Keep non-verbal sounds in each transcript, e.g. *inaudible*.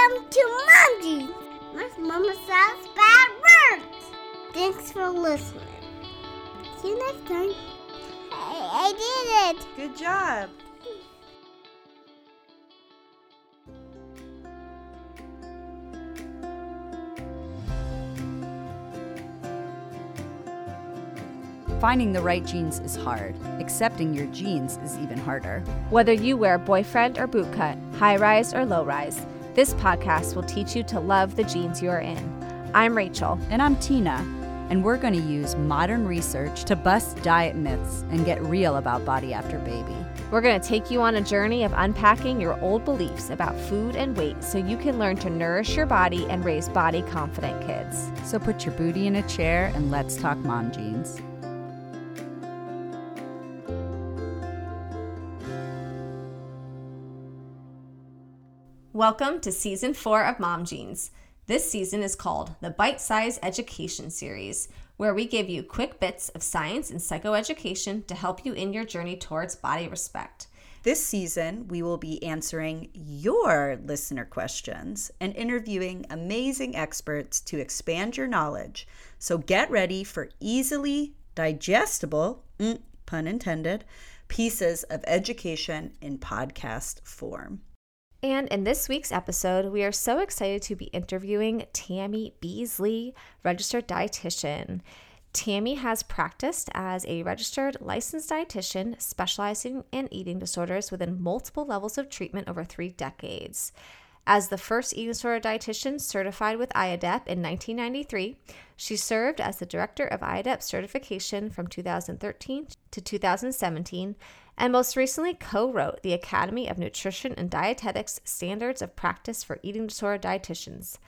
Welcome to Mom Jeans. My mama says bad words. Thanks for listening. See you next time. Hey, I did it. Good job. Finding the right jeans is hard. Accepting your jeans is even harder. Whether you wear boyfriend or bootcut, high rise or low rise, this podcast will teach you to love the jeans you are in. I'm Rachel. And I'm Tina, and we're going to use modern research to bust diet myths and get real about body after baby. We're going to take you on a journey of unpacking your old beliefs about food and weight so you can learn to nourish your body and raise body confident kids. So put your booty in a chair and let's talk mom jeans. Welcome to season four of Mom Jeans. This season is called the Bite Size Education Series, where we give you quick bits of science and psychoeducation to help you in your journey towards body respect. This season, we will be answering your listener questions and interviewing amazing experts to expand your knowledge. So get ready for easily digestible, mm, pun intended, pieces of education in podcast form. And in this week's episode, we are so excited to be interviewing Tammy Beasley, registered dietitian. Tammy has practiced as a registered licensed dietitian specializing in eating disorders within multiple levels of treatment over three decades. As the first eating disorder dietitian certified with IAEDP in 1993, she served as the director of IAEDP certification from 2013 to 2017 and most recently co wrote the Academy of Nutrition and Dietetics Standards of Practice for Eating Disorder Dietitians.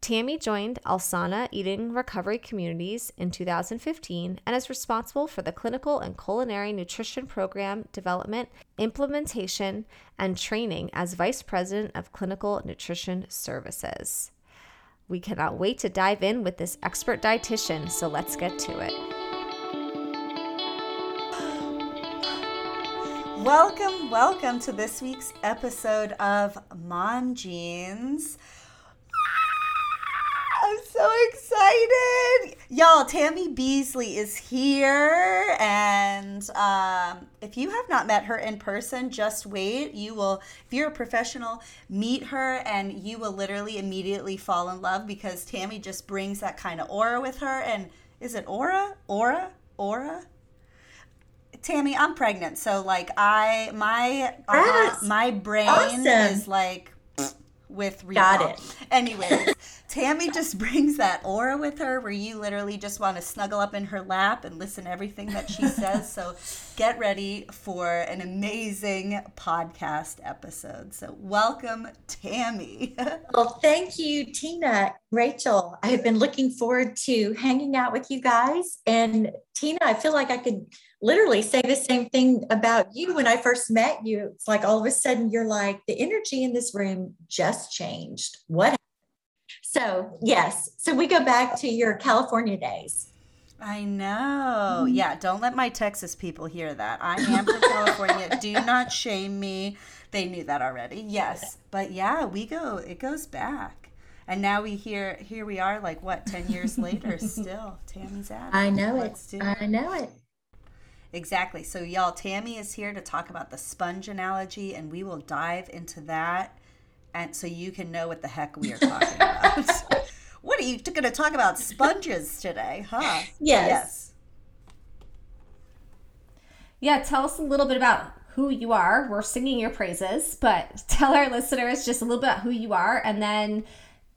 Tammy joined Alsana Eating Recovery Communities in 2015 and is responsible for the clinical and culinary nutrition program development, implementation, and training as Vice President of Clinical Nutrition Services. We cannot wait to dive in with this expert dietitian, so let's get to it. Welcome, welcome to this week's episode of Mom Jeans. I'm so excited. Y'all, Tammy Beasley is here. And um, if you have not met her in person, just wait. You will, if you're a professional, meet her and you will literally immediately fall in love because Tammy just brings that kind of aura with her. And is it aura? Aura? Aura? Tammy, I'm pregnant, so like I my uh, my brain Awesome. is like with recall. Got it. Anyways, *laughs* Tammy just brings that aura with her where you literally just want to snuggle up in her lap and listen to everything that she *laughs* says. So get ready for an amazing podcast episode. So welcome, Tammy. *laughs* Well, thank you, Tina, Rachel. I have been looking forward to hanging out with you guys. And Tina, I feel like I could literally say the same thing about you when I first met you. It's like all of a sudden you're like, the energy in this room just changed. What? happened?" So, yes. So we go back to your California days. I know. Mm-hmm. Yeah, don't let my Texas people hear that. I am from *laughs* California. Do not shame me. They knew that already. Yes. But yeah, we go it goes back. And now we hear here we are like what, 10 years later *laughs* still. Tammy's at it. I know Let's it. do it. I know it. Exactly. So y'all, Tammy is here to talk about the sponge analogy and we will dive into that and so you can know what the heck we are talking *laughs* about. *laughs* what are you going to talk about sponges today, huh? Yes. Yes. Yeah, tell us a little bit about who you are. We're singing your praises, but *laughs* tell our listeners just a little bit about who you are and then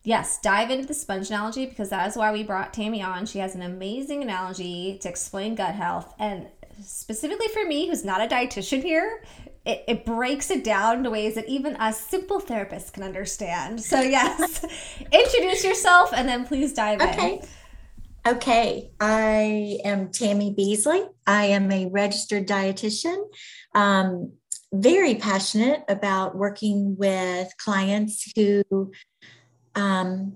yes, dive into the sponge analogy because that is why we brought Tammy on. She has an amazing analogy to explain gut health and specifically for me who's not a dietitian here, it, it breaks it down to ways that even us simple therapists can understand. So *laughs* yes, introduce yourself and then please dive Okay. in. Okay. I am Tammy Beasley. I am a registered dietitian. Um, very passionate about working with clients who um,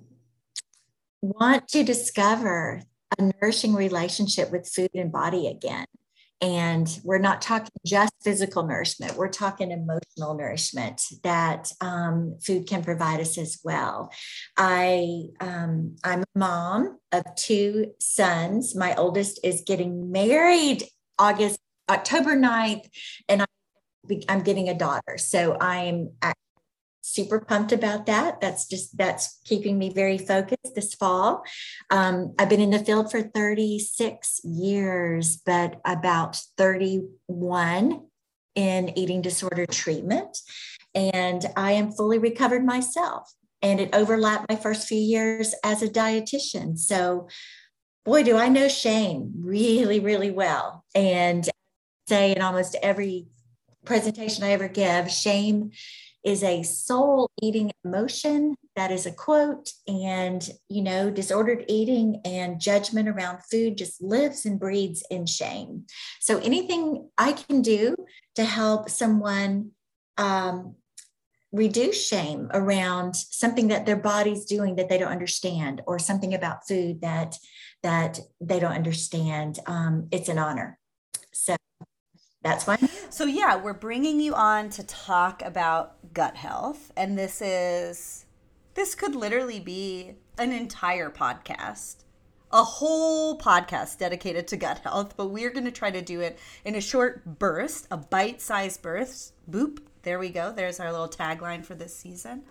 want to discover a nourishing relationship with food and body again. And we're not talking just physical nourishment, we're talking emotional nourishment that um, food can provide us as well. I, um, I'm a mom of two sons. My oldest is getting married August, October 9th, and I, I'm getting a daughter. So I'm super pumped about that. That's just that's keeping me very focused this fall. Um, I've been in the field for 36 years, but about 31 in eating disorder treatment, and I am fully recovered myself. And it overlapped my first few years as a dietitian. So, boy, do I know shame really, really well. And say in almost every presentation I ever give, shame is a soul eating emotion. That is a quote. And, you know, disordered eating and judgment around food just lives and breeds in shame. So anything I can do to help someone um, reduce shame around something that their body's doing that they don't understand or something about food that that they don't understand um, it's an honor so that's fine. So, yeah, we're bringing you on to talk about gut health. And this is, this could literally be an entire podcast, a whole podcast dedicated to gut health. But we're going to try to do it in a short burst, a bite sized burst. Boop. There we go. There's our little tagline for this season.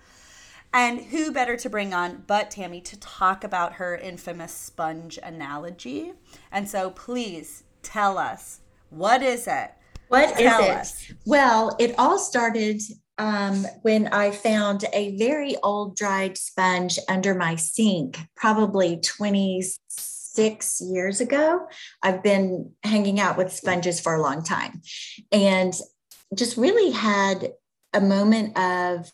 And who better to bring on but Tammy to talk about her infamous sponge analogy? And so please tell us what is it? What Tell is it? Us. Well, it all started um, when I found a very old dried sponge under my sink, probably 26 years ago. I've been hanging out with sponges for a long time and just really had a moment of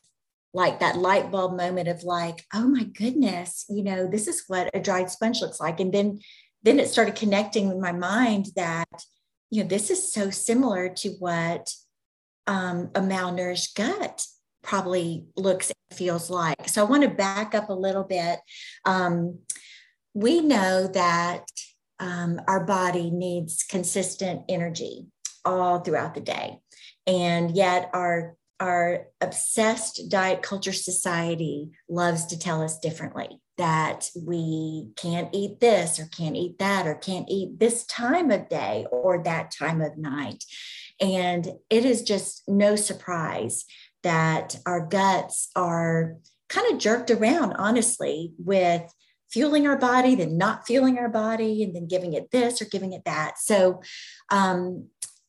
like that light bulb moment of like, oh my goodness, you know, this is what a dried sponge looks like. And then then it started connecting with my mind that you know, this is so similar to what um, a malnourished gut probably looks and feels like. So I want to back up a little bit. Um, we know that um, our body needs consistent energy all throughout the day. And yet our our obsessed diet culture society loves to tell us differently that we can't eat this or can't eat that or can't eat this time of day or that time of night. And it is just no surprise that our guts are kind of jerked around, honestly, with fueling our body, then not fueling our body, and then giving it this or giving it that. So, um,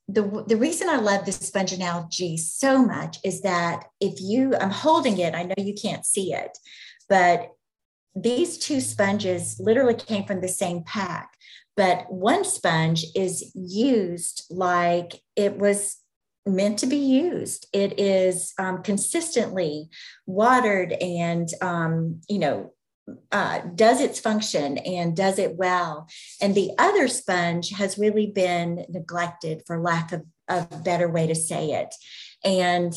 the, the reason I love the sponge analogy so much is that if you, I'm holding it, I know you can't see it, but these two sponges literally came from the same pack, but one sponge is used like it was meant to be used. It is um, consistently watered and, um, you know, uh, does its function and does it well. And the other sponge has really been neglected, for lack of a better way to say it. And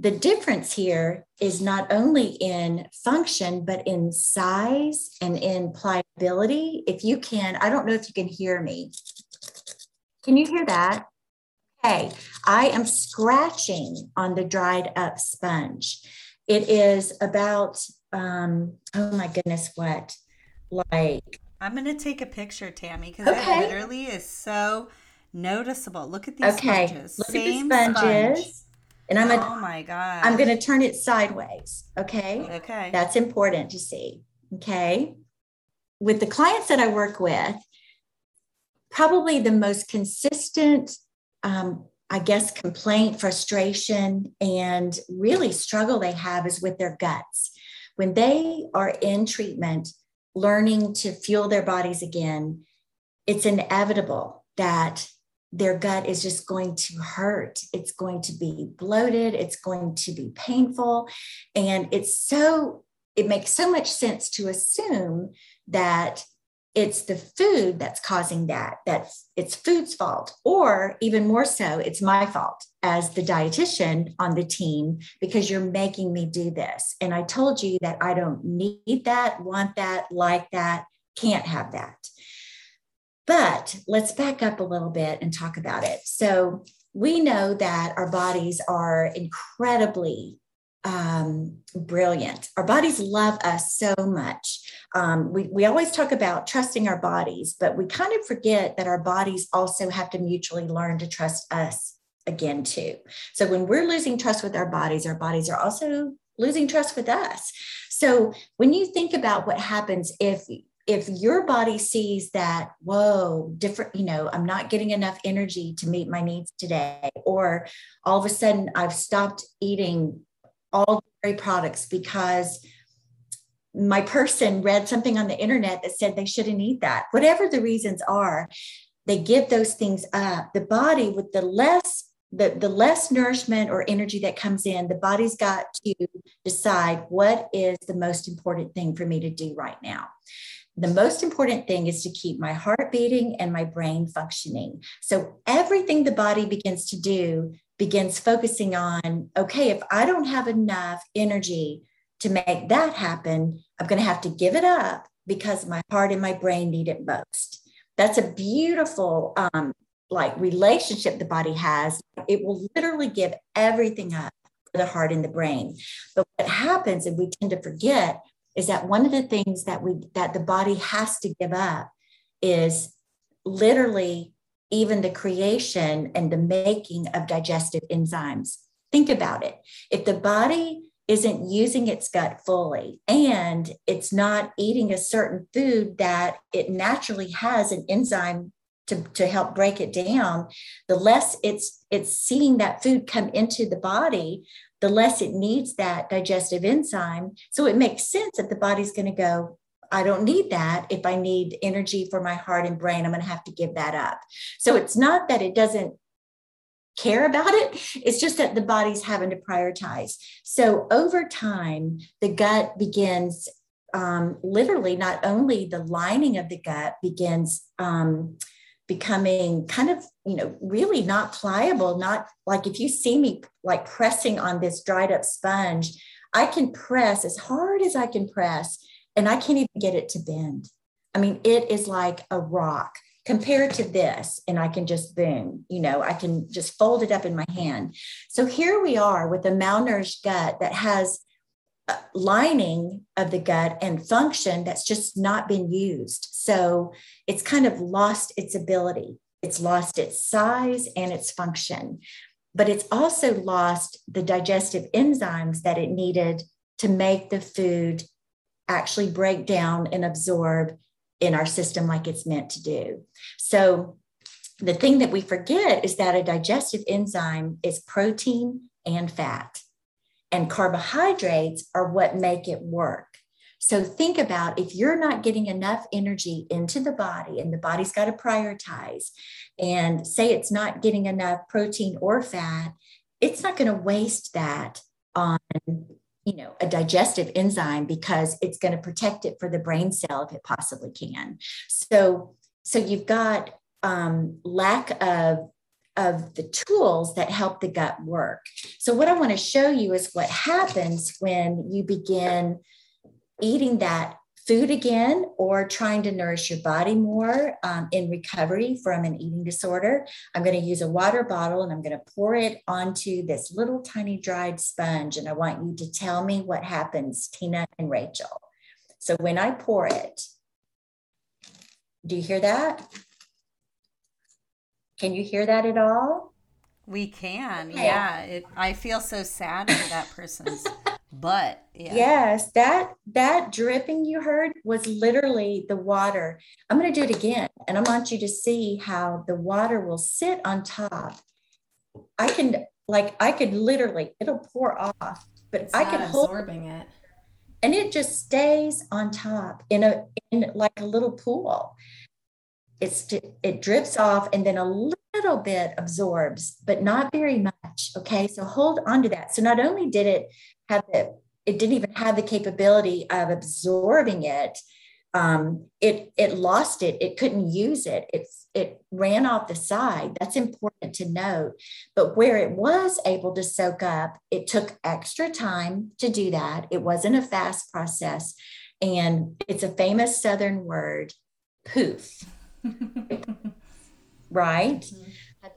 the difference here is not only in function, but in size and in pliability. If you can, I don't know if you can hear me. Can you hear that? Okay, I am scratching on the dried up sponge. It is about, um, oh my goodness, what? Like, I'm going to take a picture, Tammy, because okay. it literally is so noticeable. Look at these okay. sponges. Look Same at the sponges. Sponge and I'm oh my god. I'm going to turn it sideways. Okay. Okay. That's important to see. Okay. With the clients that I work with, probably the most consistent, um, I guess, complaint, frustration, and really struggle they have is with their guts. When they are in treatment, learning to fuel their bodies again, it's inevitable that their gut is just going to hurt. It's going to be bloated. It's going to be painful. And it's so, it makes so much sense to assume that it's the food that's causing that, that's it's food's fault, or even more so, it's my fault as the dietitian on the team because you're making me do this. And I told you that I don't need that, want that, like that, can't have that But let's back up a little bit and talk about it. So we know that our bodies are incredibly um, brilliant. Our bodies love us so much. Um, we, we always talk about trusting our bodies, but we kind of forget that our bodies also have to mutually learn to trust us again, too. So when we're losing trust with our bodies, our bodies are also losing trust with us. So when you think about what happens if if your body sees that whoa different you know i'm not getting enough energy to meet my needs today or all of a sudden i've stopped eating all dairy products because my person read something on the internet that said they shouldn't eat that. Whatever the reasons are, they give those things up. The body, with the less the, the less nourishment or energy that comes in, the body's got to decide what is the most important thing for me to do right now. The most important thing is to keep my heart beating and my brain functioning. So everything the body begins to do begins focusing on okay, if I don't have enough energy to make that happen, I'm going to have to give it up because my heart and my brain need it most. That's a beautiful um, like relationship the body has. It will literally give everything up for the heart and the brain. But what happens, and we tend to forget, is that one of the things that we that the body has to give up is literally even the creation and the making of digestive enzymes. Think about it. If the body isn't using its gut fully and it's not eating a certain food that it naturally has an enzyme to, to help break it down, the less it's it's seeing that food come into the body, the less it needs that digestive enzyme. So it makes sense that the body's going to go, I don't need that. If I need energy for my heart and brain, I'm going to have to give that up. So it's not that it doesn't care about it. It's just that the body's having to prioritize. So over time, the gut begins um, literally, not only the lining of the gut begins um, becoming kind of, you know, really not pliable, not like if you see me like pressing on this dried up sponge, I can press as hard as I can press and I can't even get it to bend. I mean, it is like a rock compared to this, and I can just boom, you know, I can just fold it up in my hand. So here we are with a malnourished gut that has lining of the gut and function that's just not been used. So it's kind of lost its ability. It's lost its size and its function, but it's also lost the digestive enzymes that it needed to make the food actually break down and absorb in our system like it's meant to do. So, the thing that we forget is that a digestive enzyme is protein and fat, and carbohydrates are what make it work. So, think about if you're not getting enough energy into the body and the body's got to prioritize, and say it's not getting enough protein or fat, it's not going to waste that on you know a digestive enzyme because it's going to protect it for the brain cell if it possibly can so so you've got um, lack of of the tools that help the gut work so what i want to show you is what happens when you begin eating that food again or trying to nourish your body more um, in recovery from an eating disorder, I'm going to use a water bottle and I'm going to pour it onto this little tiny dried sponge. And I want you to tell me what happens, Tina and Rachel. So when I pour it, do you hear that? Can you hear that at all? We can, okay. yeah. It, I feel so sad for that person's *laughs* but yeah. yes that that dripping you heard was literally the water i'm going to do it again and i want you to see how the water will sit on top i can like i could literally it'll pour off but it's i can hold absorbing it and it just stays on top in a in like a little pool it's it drips off and then a little bit absorbs but not very much okay? So hold on to that. So not only did it have the it didn't even have the capability of absorbing it um, it it lost it. It couldn't use it. It it ran off the side. That's important to note. But where it was able to soak up it took extra time to do that. It wasn't a fast process. And it's a famous southern word poof *laughs* right?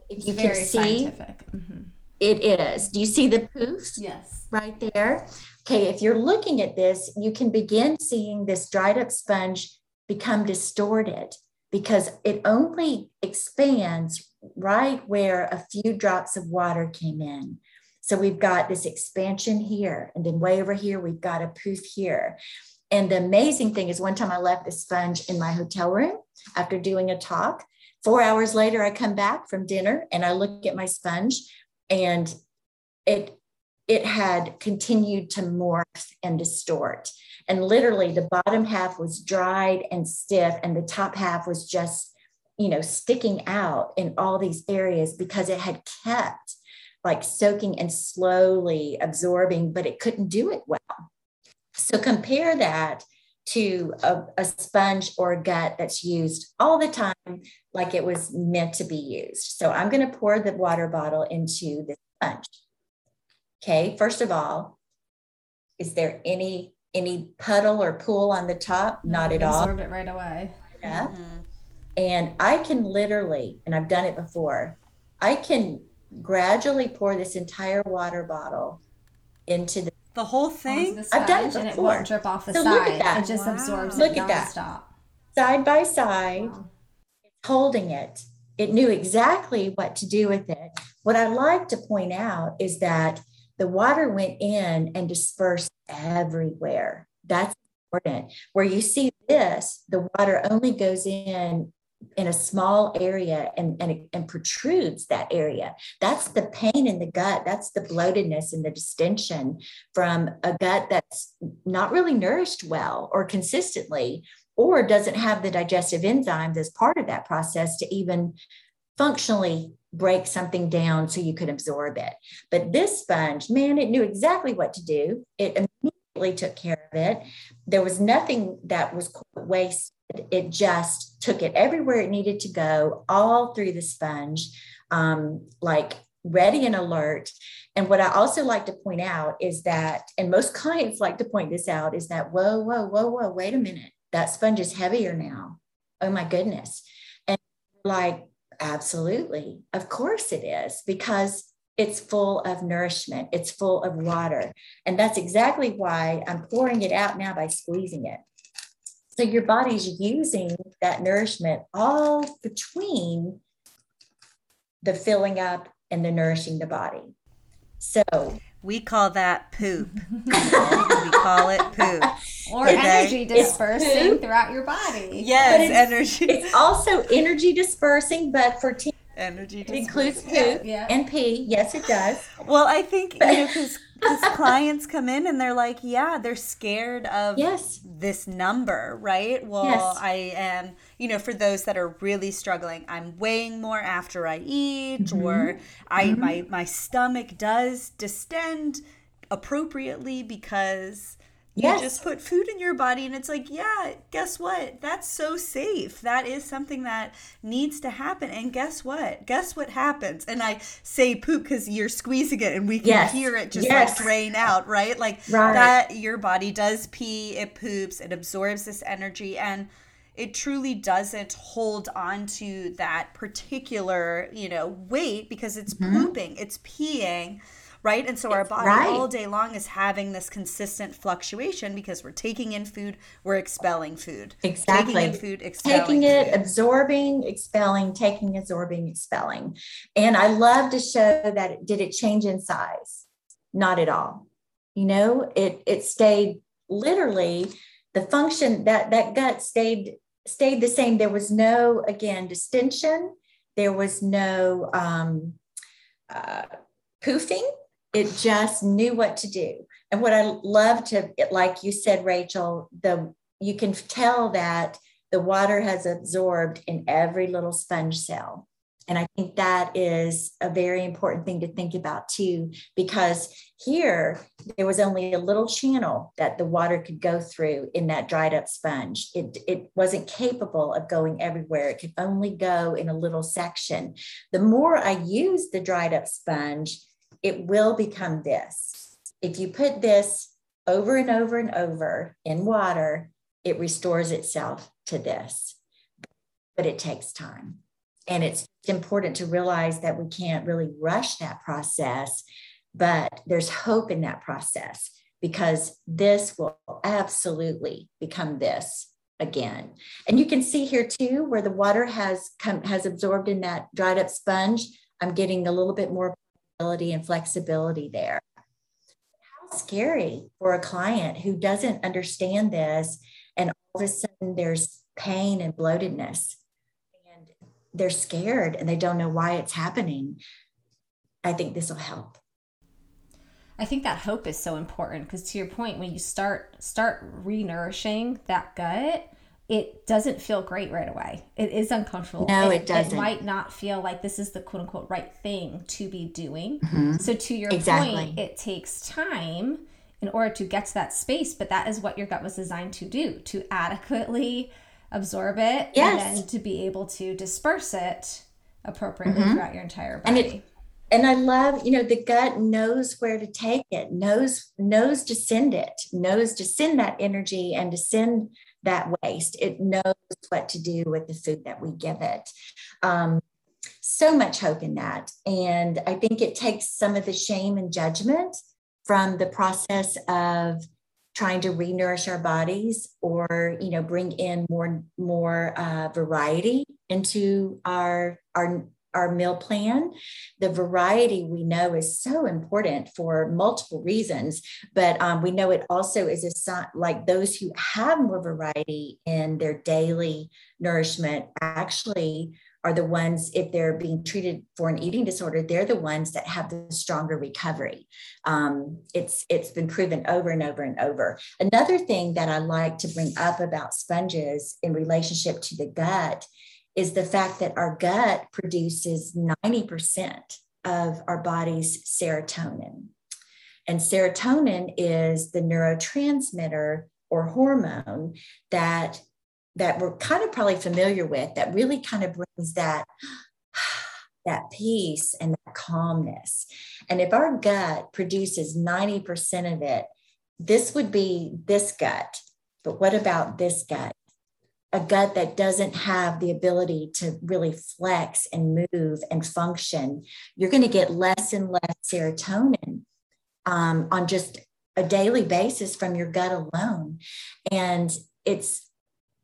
If you can see, Mm-hmm. it is. Do you see the poof Yes. right there? Okay, if you're looking at this, you can begin seeing this dried up sponge become distorted because it only expands right where a few drops of water came in. So we've got this expansion here, and then way over here, we've got a poof here. And the amazing thing is, one time I left the sponge in my hotel room after doing a talk. Four hours later, I come back from dinner and I look at my sponge, and it it had continued to morph and distort. And literally, the bottom half was dried and stiff, and the top half was just, you know, sticking out in all these areas because it had kept like soaking and slowly absorbing, but it couldn't do it well. So compare that to a, a, sponge or a gut that's used all the time like it was meant to be used. So I'm going to pour the water bottle into the sponge. Okay, first of all, is there any any puddle or pool on the top? Not at all. Absorb it right away. Yeah. Mm-hmm. And I can literally, and I've done it before, I can gradually pour this entire water bottle into the The whole thing? the I've done it sponge, and it before. won't drip off the So side. look at that. It just Wow. absorbs Look it at that. nonstop. side by side, Wow. holding it. It knew exactly what to do with it. What I'd like to point out is that the water went in and dispersed everywhere. That's important. Where you see this, the water only goes in in a small area and, and, and protrudes that area. That's the pain in the gut. That's the bloatedness and the distension from a gut that's not really nourished well or consistently, or doesn't have the digestive enzymes as part of that process to even functionally break something down so you could absorb it. But this sponge, man, it knew exactly what to do. It immediately took care of it. There was nothing that was wasted. It just took it everywhere it needed to go, all through the sponge, um, like ready and alert. And what I also like to point out is that, and most clients like to point this out, is that, whoa, whoa, whoa, whoa, wait a minute. That sponge is heavier now. Oh my goodness. And like, absolutely. Of course it is, because it's full of nourishment, it's full of water. And that's exactly why I'm pouring it out now by squeezing it. So your body's using that nourishment all between the filling up and the nourishing the body. So We call that poop. *laughs* *laughs* we call it poop. Or Okay. energy dispersing throughout your body. Yes, it's- energy. it's also energy dispersing, but for teens, energy. it dis- includes poop Yeah. and pee. Yes, it does. Well, I think, you know, *laughs* because clients come in and they're like, yeah, they're scared of Yes. this number, right? Well, Yes. I am, you know, for those that are really struggling, I'm weighing more after I eat, Mm-hmm. or I my my stomach does distend appropriately because you just put food in your body and it's like, yeah, guess what? That's so safe. That is something that needs to happen. And guess what? Guess what happens? And I say poop because you're squeezing it and we can Yes. hear it just Yes. like drain out, right? Like Right. that your body does pee, it poops, it absorbs this energy and it truly doesn't hold on to that particular, you know, weight because it's mm-hmm. pooping, it's peeing, right? And so our body right. all day long is having this consistent fluctuation because we're taking in food, we're expelling food. Exactly. Taking in food, expelling taking it, food. absorbing, expelling, taking, absorbing, expelling. And I love to show that it, did it change in size? Not at all. You know, it it stayed literally the function that that gut stayed stayed the same. There was no again distension. There was no um, uh, poofing. It just knew what to do. And what I love to, like you said, Rachel, the you can tell that the water has absorbed in every little sponge cell. And I think that is a very important thing to think about too, because here there was only a little channel that the water could go through in that dried up sponge. It, it wasn't capable of going everywhere, it could only go in a little section. The more I used the dried up sponge, it will become this. If you put this over and over and over in water, it restores itself to this. but it takes time. And it's important to realize that we can't really rush that process, but there's hope in that process because this will absolutely become this again. And you can see here too, where the water has come has absorbed in that dried up sponge. I'm getting a little bit more and flexibility there. How scary for a client who doesn't understand this, and all of a sudden there's pain and bloatedness and they're scared and they don't know why it's happening, I think this will help. I think that hope is so important because to your point, when you start start renourishing that gut, it doesn't feel great right away. It is uncomfortable. No, it, it doesn't. It might not feel like this is the quote unquote right thing to be doing. Mm-hmm. So to your exactly. point, it takes time in order to get to that space, but that is what your gut was designed to do to adequately absorb it yes. and then to be able to disperse it appropriately mm-hmm. throughout your entire body. And it and I love, you know, the gut knows where to take it, knows knows to send it, knows to send that energy and to send that waste. It knows what to do with the food that we give it. Um, so much hope in that, and I think it takes some of the shame and judgment from the process of trying to renourish our bodies or you know bring in more more uh, variety into our our our meal plan the variety we know is so important for multiple reasons but um, we know it also is a sign like those who have more variety in their daily nourishment actually are the ones, if they're being treated for an eating disorder, they're the ones that have the stronger recovery. Um, it's it's been proven over and over and over. Another thing that I like to bring up about sponges in relationship to the gut is the fact that our gut produces 90% of our body's serotonin. And serotonin is the neurotransmitter or hormone that that we're kind of probably familiar with that really kind of brings that *sighs* that peace and that calmness. And if our gut produces 90% of it, this would be this gut. But what about this gut? A gut that doesn't have the ability to really flex and move and function. You're going to get less and less serotonin um, on just a daily basis from your gut alone. And it's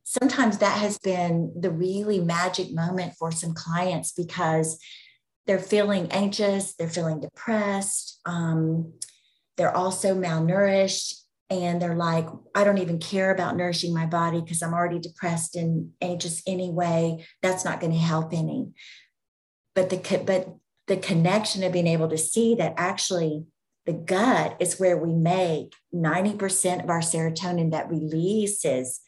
sometimes that has been the really magic moment for some clients because they're feeling anxious, they're feeling depressed, um, they're also malnourished, and they're like, I don't even care about nourishing my body because I'm already depressed and anxious anyway. That's not going to help any. But the but the connection of being able to see that actually the gut is where we make 90% of our serotonin that releases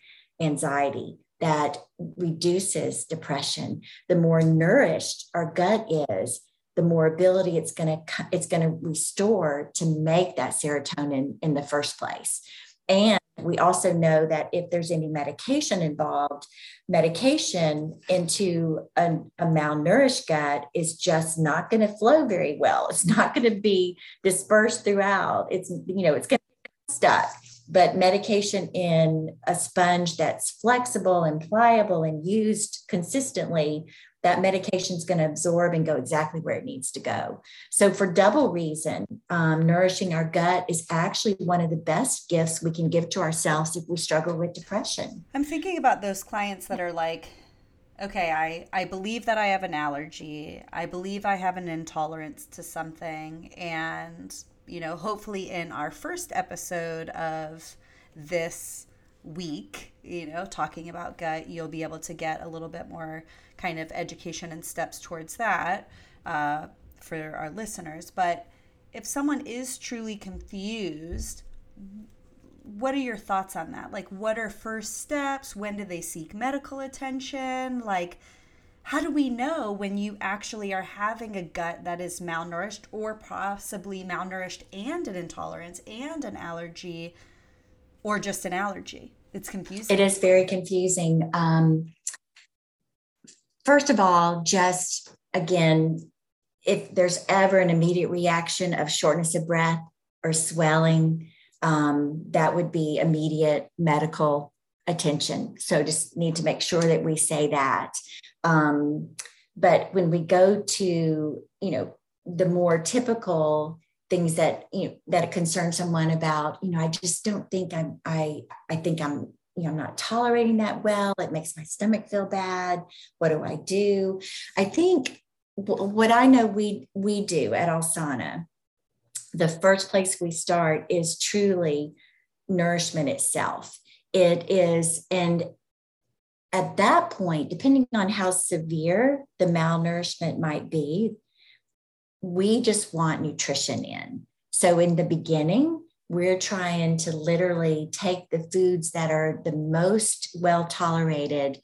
anxiety that reduces depression. The more nourished our gut is, the more ability it's going to it's going to restore to make that serotonin in the first place. And we also know that if there's any medication involved, medication into a, a malnourished gut is just not going to flow very well. It's not going to be dispersed throughout. It's you know it's going to stuck but medication in a sponge that's flexible and pliable and used consistently that medication is going to absorb and go exactly where it needs to go. So, for double reason, um, nourishing our gut is actually one of the best gifts we can give to ourselves if we struggle with depression. I'm thinking about those clients that are like, okay, I, I believe that I have an allergy. I believe I have an intolerance to something. And you know, hopefully in our first episode of this week, you know, talking about gut, you'll be able to get a little bit more kind of education and steps towards that uh, for our listeners. But if someone is truly confused, what are your thoughts on that? Like, what are first steps? When do they seek medical attention? Like, how do we know when you actually are having a gut that is malnourished or possibly malnourished and an intolerance and an allergy or just an allergy? It's confusing. It is very confusing. Um, first of all, just again, if there's ever an immediate reaction of shortness of breath or swelling, um, that would be immediate medical attention. So just need to make sure that we say that. Um, but when we go to, you know, the more typical things that you know that concern someone about, you know, I just don't think I'm I I think I'm you know, I'm not tolerating that well. It makes my stomach feel bad. What do I do? I think what I know we we do at Alsana, the first place we start is truly nourishment itself. It is, and at that point, depending on how severe the malnourishment might be, we just want nutrition in. So in the beginning, we're trying to literally take the foods that are the most well tolerated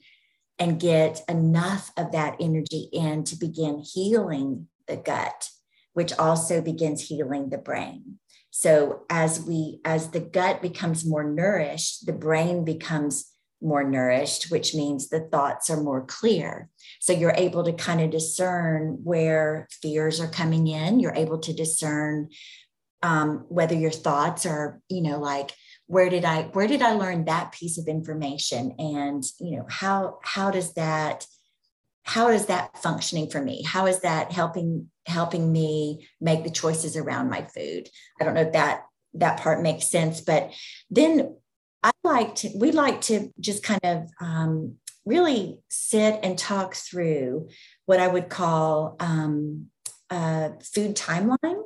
and get enough of that energy in to begin healing the gut, which also begins healing the brain. So as we as the gut becomes more nourished, the brain becomes more nourished, which means the thoughts are more clear. So you're able to kind of discern where fears are coming in. You're able to discern um, whether your thoughts are, you know, like where did I where did I learn that piece of information, and you know how how does that how is that functioning for me? How is that helping helping me make the choices around my food? I don't know if that that part makes sense, but then I like to we like to just kind of um, really sit and talk through what I would call um, a food timeline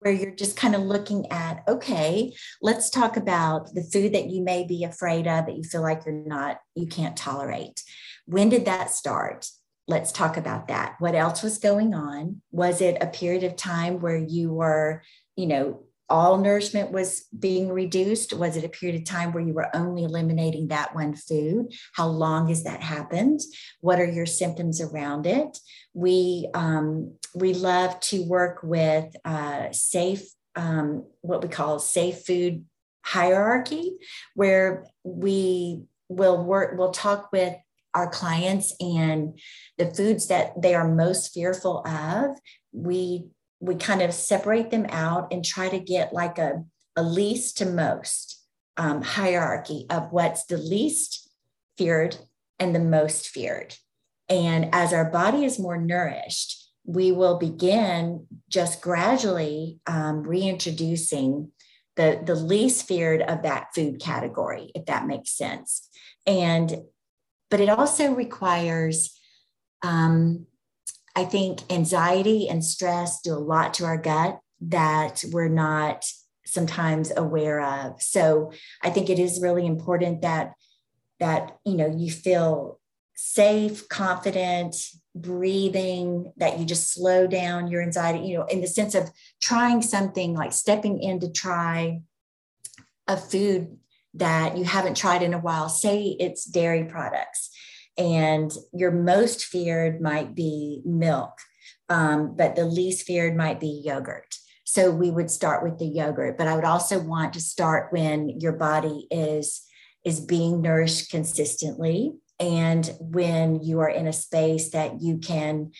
where you're just kind of looking at okay let's talk about the food that you may be afraid of that you feel like you're not you can't tolerate when did that start let's talk about that. What else was going on? Was it a period of time where you were, you know, all nourishment was being reduced? Was it a period of time where you were only eliminating that one food? How long has that happened? What are your symptoms around it? We um, we love to work with uh, safe, um, what we call safe food hierarchy, where we will work. We'll talk with our clients and the foods that they are most fearful of, we we kind of separate them out and try to get like a, a least to most um, hierarchy of what's the least feared and the most feared. And as our body is more nourished, we will begin just gradually um, reintroducing the, the least feared of that food category, if that makes sense. And but it also requires, um, I think, anxiety and stress do a lot to our gut that we're not sometimes aware of. So I think it is really important that that you know you feel safe, confident, breathing, that you just slow down your anxiety, you know, in the sense of trying something like stepping in to try a food that you haven't tried in a while, say it's dairy products, and your most feared might be milk, um, but the least feared might be yogurt. So we would start with the yogurt, but I would also want to start when your body is is being nourished consistently and when you are in a space that you can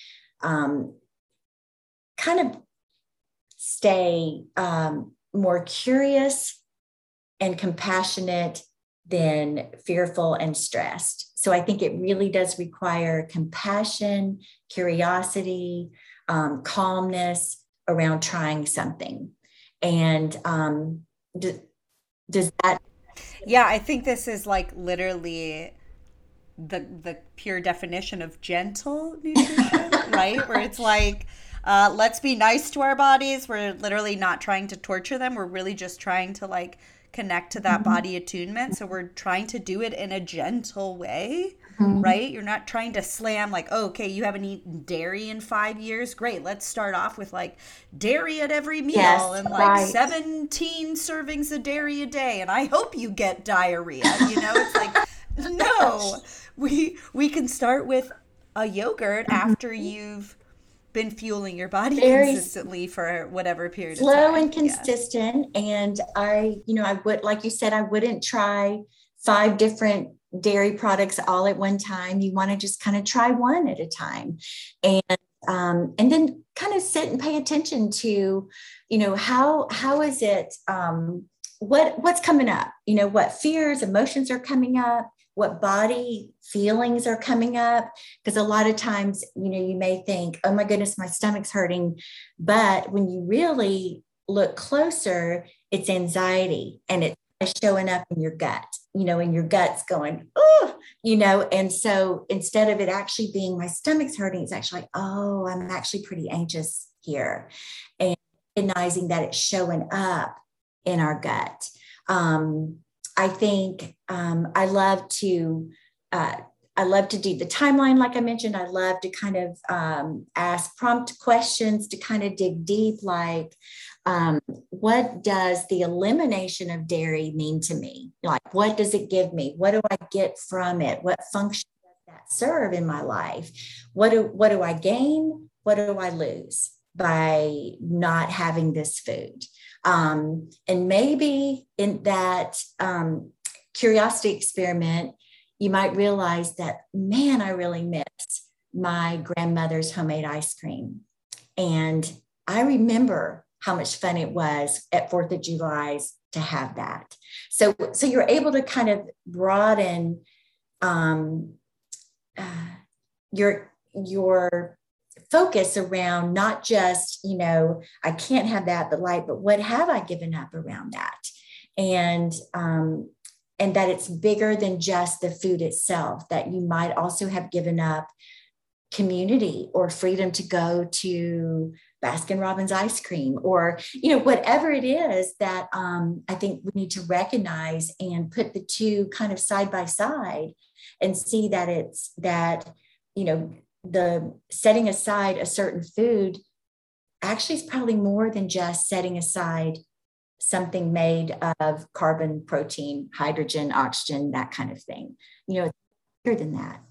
um, kind of stay um, more curious and compassionate than fearful and stressed. So I think it really does require compassion, curiosity, um, calmness around trying something. And um, do, does that? Yeah, I think this is like literally the the pure definition of gentle nutrition, *laughs* right? Where it's like uh, let's be nice to our bodies. We're literally not trying to torture them. We're really just trying to like connect to that mm-hmm. body attunement. So we're trying to do it in a gentle way, mm-hmm. right? You're not trying to slam like, oh, okay, you haven't eaten dairy in five years. Great, let's start off with like dairy at every meal yes, and like right. 17 servings of dairy a day. And I hope you get diarrhea. You know, it's like, *laughs* no, we we can start with a yogurt mm-hmm. after you've been fueling your body Very consistently for whatever period of time. slow and consistent yeah. and i you know i would like you said i wouldn't try five different dairy products all at one time you want to just kind of try one at a time and um, and then kind of sit and pay attention to you know how how is it um, what what's coming up you know what fears emotions are coming up what body feelings are coming up. Because a lot of times you know you may think oh my goodness my stomach's hurting. But when you really look closer it's anxiety and it's showing up in your gut you know and your gut's going oh you know? And so instead of it actually being my stomach's hurting it's actually like oh i'm actually pretty anxious here and recognizing that it's showing up in our gut. Um, I think um, I love to uh, I love to do the timeline, like I mentioned. I love to kind of um, ask prompt questions to kind of dig deep, like um, what does the elimination of dairy mean to me? Like, what does it give me? What do I get from it? What function does that serve in my life? What do what do I gain? What do I lose by not having this food? Um, and maybe in that um, curiosity experiment, you might realize that, man, I really miss my grandmother's homemade ice cream. And I remember how much fun it was at Fourth of July's to have that. So, so you're able to kind of broaden um, uh, your your focus around not just, you know, I can't have that, but like, but what have I given up around that? And, um, and that it's bigger than just the food itself, that you might also have given up community or freedom to go to Baskin Robbins ice cream or you know whatever it is that um, I think we need to recognize and put the two kind of side by side and see that it's that you know the setting aside a certain food actually is probably more than just setting aside something made of carbon, protein, hydrogen, oxygen, that kind of thing. You know, it's bigger than that.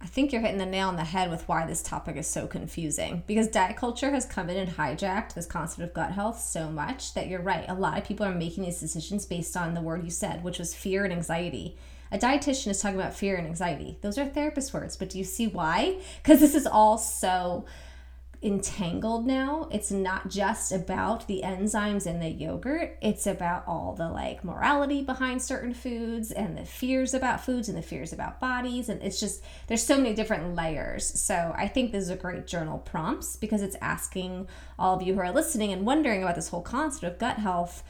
I think you're hitting the nail on the head with why this topic is so confusing because diet culture has come in and hijacked this concept of gut health so much that you're right. A lot of people are making these decisions based on the word you said, which was fear and anxiety. A dietitian is talking about fear and anxiety. Those are therapist words, but do you see why? Because this is all so entangled now. It's not just about the enzymes in the yogurt, it's about all the like morality behind certain foods and the fears about foods and the fears about bodies. And it's just, there's so many different layers. So I think this is a great journal prompts because it's asking all of you who are listening and wondering about this whole concept of gut health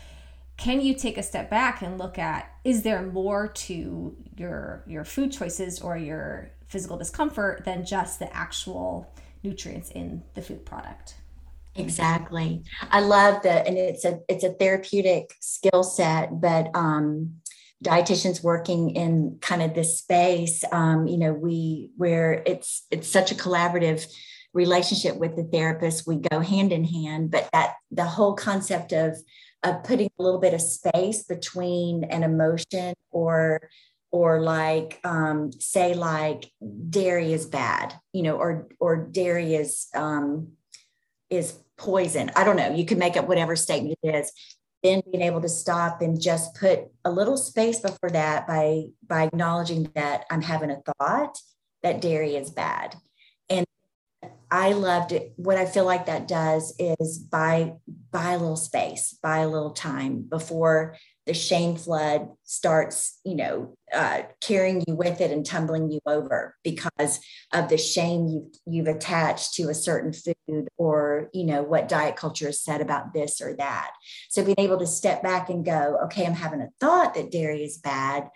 can you take a step back and look at is there more to your your food choices or your physical discomfort than just the actual nutrients in the food product? Exactly. I love that and it's a it's a therapeutic skill set but um dietitians working in kind of this space um you know we where it's it's such a collaborative relationship with the therapist. We go hand in hand but that the whole concept of of putting a little bit of space between an emotion or or like um, say like dairy is bad you know or or dairy is um, is poison. I don't know. You can make up whatever statement it is. Then being able to stop and just put a little space before that by by acknowledging that i'm having a thought that dairy is bad I loved it. What I feel like that does is buy buy a little space, buy a little time before the shame flood starts, you know, uh, carrying you with it and tumbling you over because of the shame you've you've attached to a certain food or you know what diet culture has said about this or that. So being able to step back and go, okay, I'm having a thought that dairy is bad.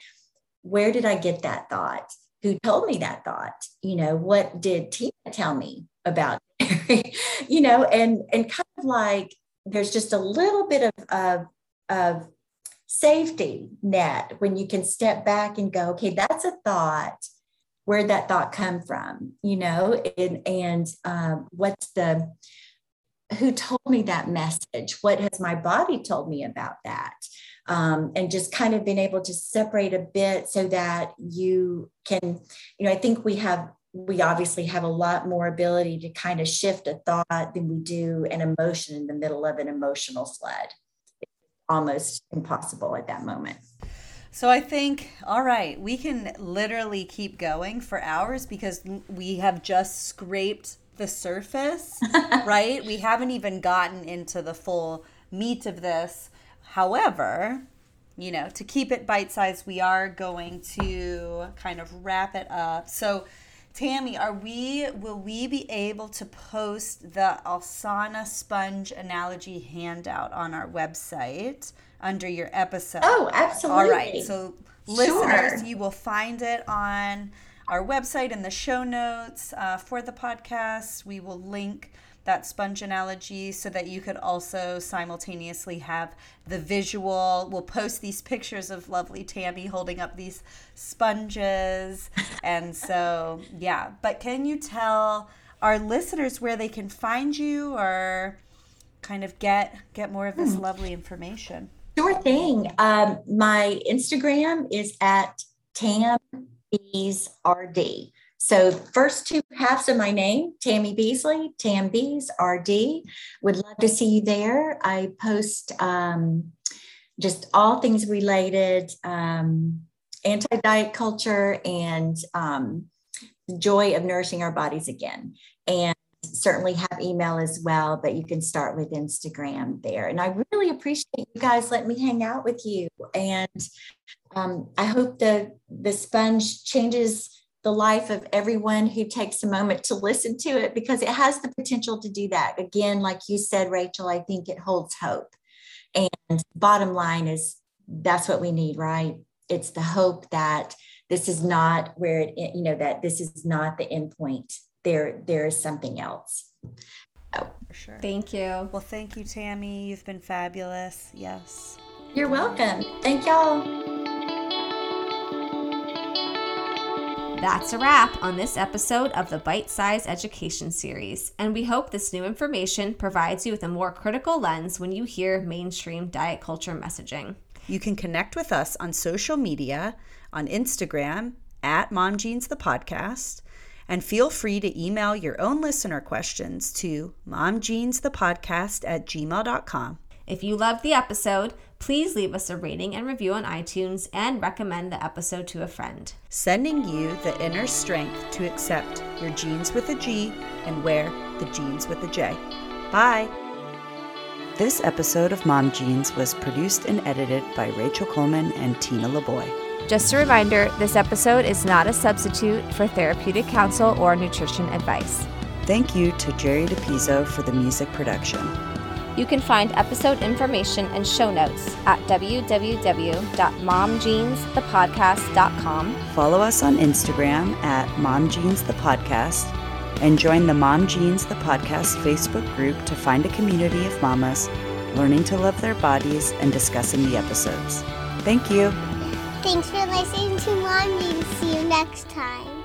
Where did I get that thought? Who told me that thought? You know, what did Tina tell me about *laughs* you know and and kind of like there's just a little bit of, of of safety net when you can step back and go okay that's a thought. Where'd that thought come from? You know and and um, what's the who told me that message? What has my body told me about that? Um, and just kind of being able to separate a bit so that you can you know i think we have we obviously have a lot more ability to kind of shift a thought than we do an emotion in the middle of an emotional flood. It's almost impossible at that moment. So I think, all right, we can literally keep going for hours because we have just scraped the surface, *laughs* right? We haven't even gotten into the full meat of this. However, you know, to keep it bite sized, we are going to kind of wrap it up. So, Tammy, are we will we be able to post the Alsana sponge analogy handout on our website under your episode? Oh, absolutely. All right. So listeners, you will find it on our website in the show notes uh, for the podcast. We will link that sponge analogy so that you could also simultaneously have the visual. We'll post these pictures of lovely Tammy holding up these sponges. and so, yeah. But can you tell our listeners where they can find you or kind of get get more of this hmm. lovely information? Sure thing. Um, my Instagram is at Tam Bees RD. So first two halves of my name, Tammy Beasley, Tam Bees RD. Would love to see you there. I post um, just all things related, um, anti-diet culture and um, the joy of nourishing our bodies again. And certainly have email as well, but you can start with Instagram there. And I really appreciate you guys letting me hang out with you. And um, I hope the the sponge changes the life of everyone who takes a moment to listen to it because it has the potential to do that. Again, like you said, Rachel, I think it holds hope. And bottom line is that's what we need, right? It's the hope that this is not where it, you know, that this is not the end point. There, there is something else. Oh, for sure. Thank you. Well, thank you, Tammy. You've been fabulous. Yes. You're welcome. Thank y'all. That's a wrap on this episode of the Bite Size Education Series, and we hope this new information provides you with a more critical lens when you hear mainstream diet culture messaging. You can connect with us on social media on Instagram at Mom Jeans the Podcast, and feel free to email your own listener questions to momjeansthepodcast at gmail.com. If you loved the episode, please leave us a rating and review on iTunes and recommend the episode to a friend. Sending you the inner strength to accept your jeans with a G and wear the jeans with a J. Bye. This episode of Mom Jeans was produced and edited by Rachel Coleman and Tina LaBoy. Just a reminder this episode is not a substitute for therapeutic counsel or nutrition advice. Thank you to Jerry DePizzo for the music production. You can find episode information and show notes at www.momjeansthepodcast.com. Follow us on Instagram at momjeansthepodcast and join the Mom Jeans the Podcast Facebook group to find a community of mamas learning to love their bodies and discussing the episodes. Thank you. Thanks for listening to Mom Jeans. See you next time.